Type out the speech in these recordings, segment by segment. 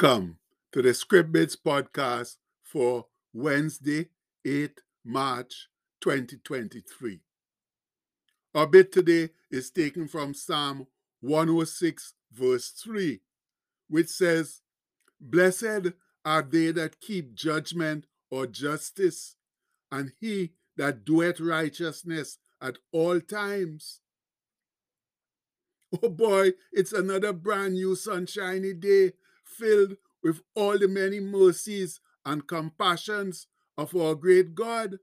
Welcome to the Script Bits podcast for Wednesday, 8 March 2023. Our bit today is taken from Psalm 106, verse 3, which says, Blessed are they that keep judgment or justice, and he that doeth righteousness at all times. Oh boy, it's another brand new sunshiny day filled with all the many mercies and compassions of our great God.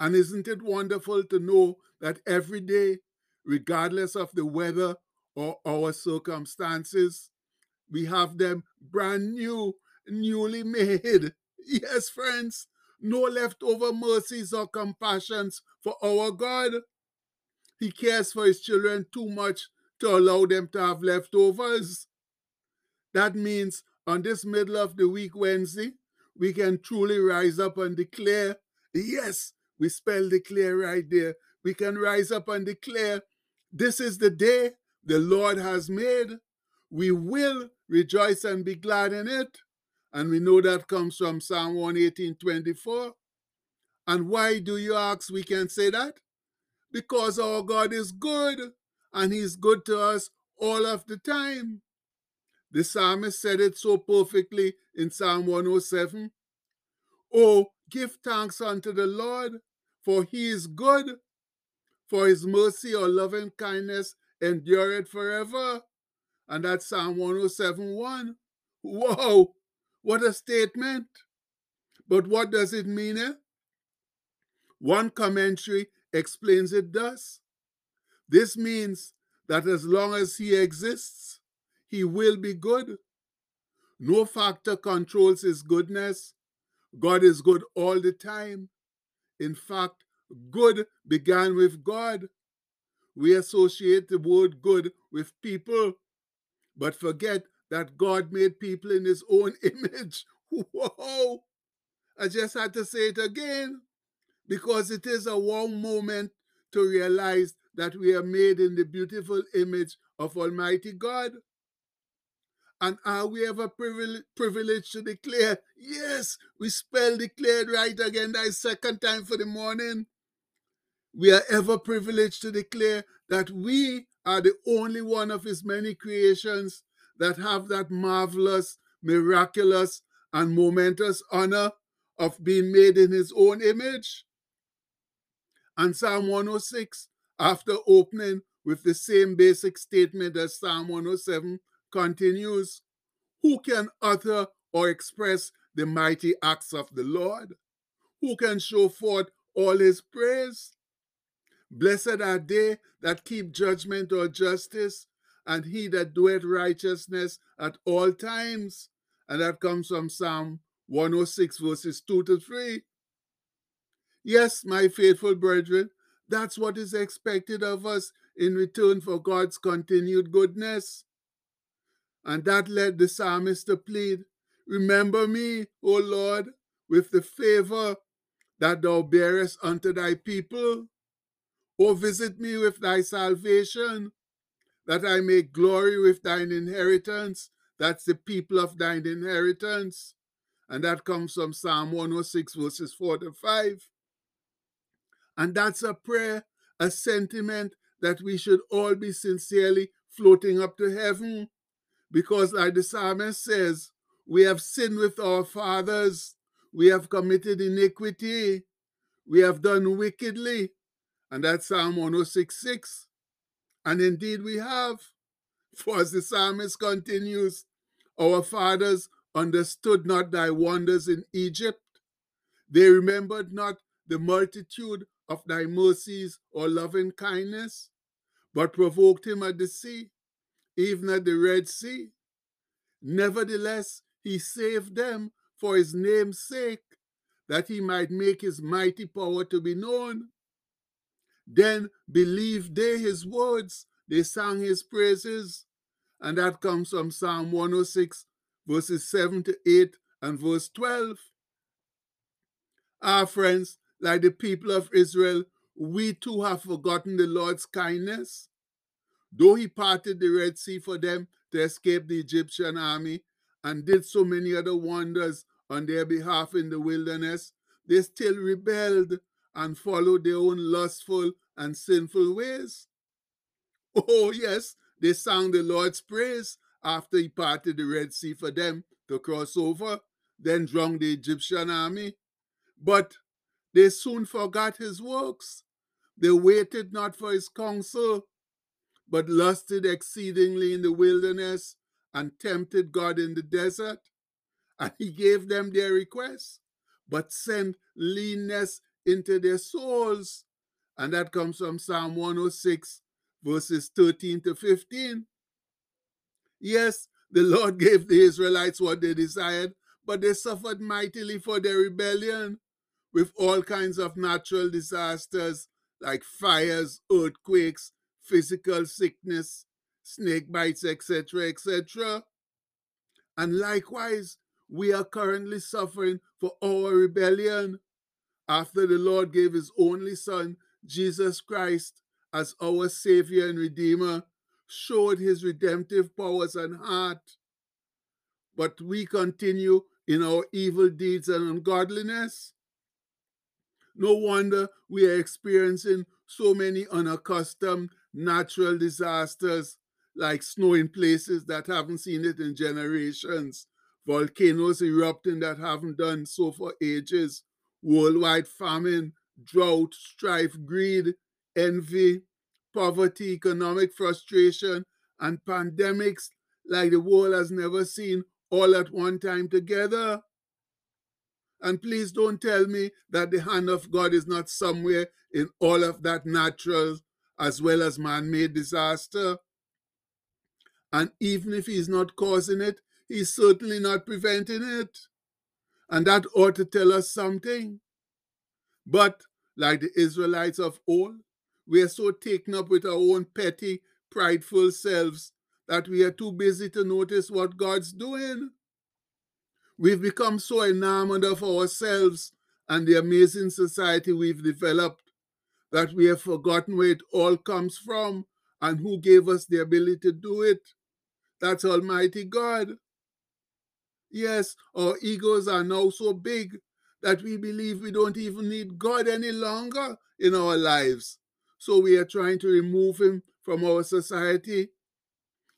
And isn't it wonderful to know that every day, regardless of the weather or our circumstances, we have them brand new, newly made. Yes, friends, no leftover mercies or compassions for our God. He cares for his children too much to allow them to have leftovers. That means on this middle of the week, Wednesday, we can truly rise up and declare, yes, we spell declare right there. We can rise up and declare, this is the day the Lord has made. We will rejoice and be glad in it. And we know that comes from Psalm 118 24. And why do you ask we can say that? Because our God is good and He's good to us all of the time. The psalmist said it so perfectly in Psalm 107. Oh, give thanks unto the Lord, for he is good, for his mercy or loving kindness endureth forever. And that's Psalm 107 1. Whoa, what a statement! But what does it mean? Eh? One commentary explains it thus This means that as long as he exists, he will be good. No factor controls his goodness. God is good all the time. In fact, good began with God. We associate the word good with people, but forget that God made people in his own image. Whoa! I just had to say it again because it is a warm moment to realize that we are made in the beautiful image of Almighty God. And are we ever privileged to declare? Yes, we spell declared right again. That is second time for the morning. We are ever privileged to declare that we are the only one of his many creations that have that marvelous, miraculous, and momentous honor of being made in his own image. And Psalm 106, after opening with the same basic statement as Psalm 107, continues, Who can utter or express the mighty acts of the Lord? Who can show forth all his praise? Blessed are they that keep judgment or justice, and he that doeth righteousness at all times. And that comes from Psalm 106, verses 2 to 3. Yes, my faithful brethren, that's what is expected of us in return for God's continued goodness. And that led the psalmist to plead, Remember me, O Lord, with the favor that thou bearest unto thy people. O visit me with thy salvation, that I may glory with thine inheritance. That's the people of thine inheritance. And that comes from Psalm 106, verses 4 to 5. And that's a prayer, a sentiment that we should all be sincerely floating up to heaven because, like the psalmist says, we have sinned with our fathers, we have committed iniquity, we have done wickedly. And that's Psalm 106 6. And indeed we have. For as the psalmist continues, our fathers understood not thy wonders in Egypt. They remembered not the multitude of thy mercies or loving kindness, but provoked him at the sea even at the Red Sea. Nevertheless, he saved them for his name's sake, that he might make his mighty power to be known. Then believed they his words, they sang his praises. And that comes from Psalm 106, verses 7 to 8 and verse 12. Our friends, like the people of Israel, we too have forgotten the Lord's kindness Though he parted the Red Sea for them to escape the Egyptian army and did so many other wonders on their behalf in the wilderness, they still rebelled and followed their own lustful and sinful ways. Oh, yes, they sang the Lord's praise after he parted the Red Sea for them to cross over, then drowned the Egyptian army. But they soon forgot his works. They waited not for his counsel, but lusted exceedingly in the wilderness and tempted God in the desert. And he gave them their requests, but sent leanness into their souls. And that comes from Psalm 106, verses 13 to 15. Yes, the Lord gave the Israelites what they desired, but they suffered mightily for their rebellion with all kinds of natural disasters like fires, earthquakes, physical sickness, snake bites, etc., etc. And likewise, we are currently suffering for our rebellion after the Lord gave his only Son, Jesus Christ, as our Savior and Redeemer, showed his redemptive powers and heart. But we continue in our evil deeds and ungodliness. No wonder we are experiencing so many unaccustomed natural disasters like snow in places that haven't seen it in generations, volcanoes erupting that haven't done so for ages, worldwide famine, drought, strife, greed, envy, poverty, economic frustration, and pandemics like the world has never seen all at one time together. And please don't tell me that the hand of God is not somewhere in all of that natural as well as man made disaster. And even if he's not causing it, he's certainly not preventing it. And that ought to tell us something. But like the Israelites of old, we are so taken up with our own petty, prideful selves that we are too busy to notice what God's doing. We've become so enamored of ourselves and the amazing society we've developed that we have forgotten where it all comes from and who gave us the ability to do it. That's Almighty God. Yes, our egos are now so big that we believe we don't even need God any longer in our lives. So we are trying to remove him from our society.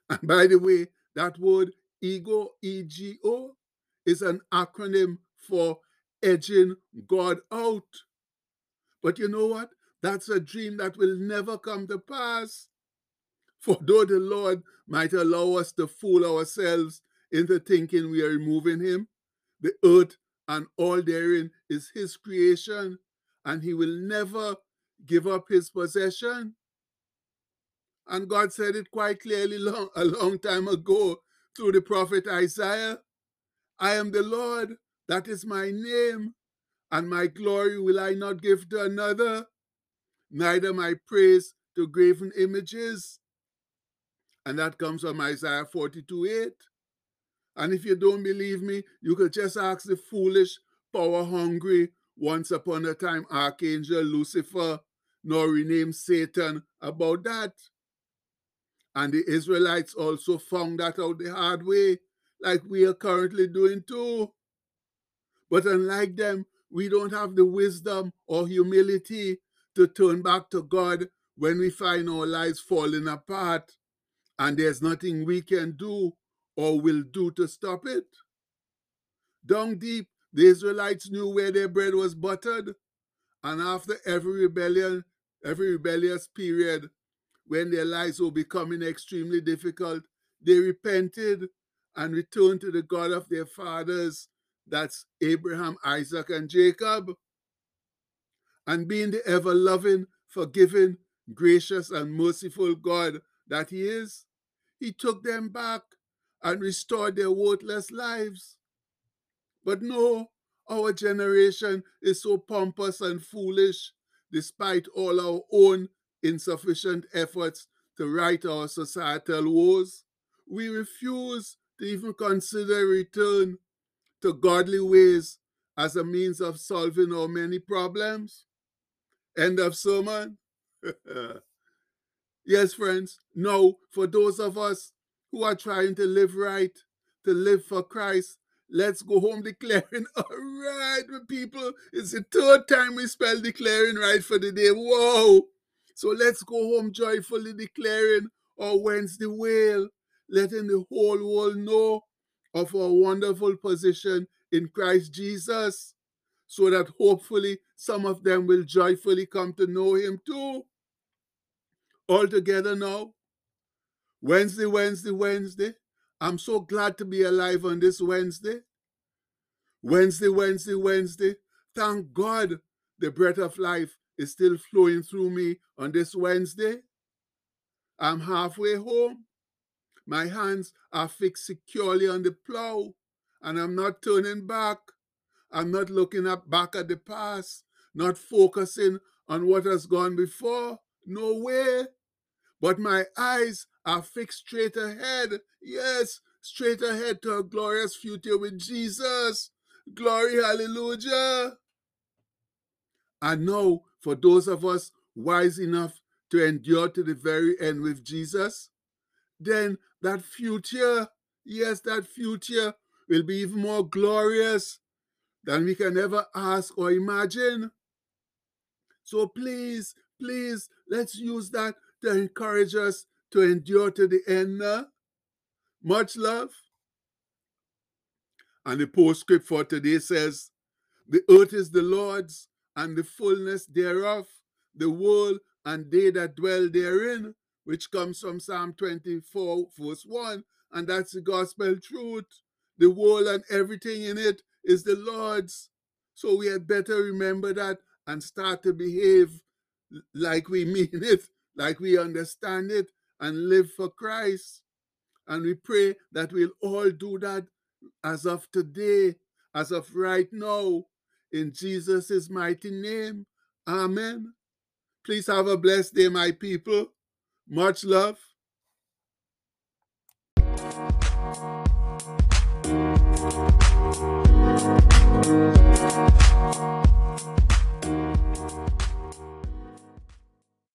And by the way, that word ego, E G O, is an acronym for edging God out. But you know what? That's a dream that will never come to pass. For though the Lord might allow us to fool ourselves into thinking we are removing Him, the earth and all therein is His creation, and He will never give up His possession. And God said it quite clearly long, a long time ago through the prophet Isaiah I am the Lord, that is my name, and my glory will I not give to another, neither my praise to graven images. And that comes from Isaiah 42 8. And if you don't believe me, you could just ask the foolish, power hungry, once upon a time archangel Lucifer, nor renamed Satan, about that. And the Israelites also found that out the hard way like we are currently doing too. But unlike them, we don't have the wisdom or humility to turn back to God when we find our lives falling apart and there's nothing we can do or will do to stop it. Down deep, the Israelites knew where their bread was buttered, and after every rebellion, every rebellious period, when their lives were becoming extremely difficult, they repented and returned to the God of their fathers, that's Abraham, Isaac, and Jacob. And being the ever loving, forgiving, gracious, and merciful God that He is, He took them back and restored their worthless lives. But no, our generation is so pompous and foolish, despite all our own insufficient efforts to right our societal woes. We refuse to even consider return to godly ways as a means of solving our many problems. End of sermon. yes, friends. No, for those of us who are trying to live right, to live for Christ. Let's go home declaring, all right, people. It's the third time we spell declaring right for the day. Whoa! So let's go home joyfully declaring our Wednesday wail, letting the whole world know of our wonderful position in Christ Jesus, so that hopefully some of them will joyfully come to know Him too. All together now. Wednesday, Wednesday, Wednesday. I'm so glad to be alive on this Wednesday. Wednesday, Wednesday, Wednesday. Thank God the breath of life is still flowing through me on this Wednesday. I'm halfway home. My hands are fixed securely on the plow, and I'm not turning back. I'm not looking up back at the past, not focusing on what has gone before. No way. But my eyes are fixed straight ahead. Yes, straight ahead to a glorious future with Jesus. Glory, hallelujah. And now, for those of us wise enough to endure to the very end with Jesus, then that future, yes, that future will be even more glorious than we can ever ask or imagine. So please, please, let's use that to encourage us to endure to the end. Uh? Much love. And the postscript for today says, The earth is the Lord's and the fullness thereof, the world and they that dwell therein, which comes from Psalm 24, verse 1. And that's the gospel truth. The world and everything in it is the Lord's. So we had better remember that and start to behave like we mean it, like we understand it, and live for Christ. And we pray that we'll all do that as of today, as of right now, in Jesus' mighty name. Amen. Please have a blessed day, my people. Much love.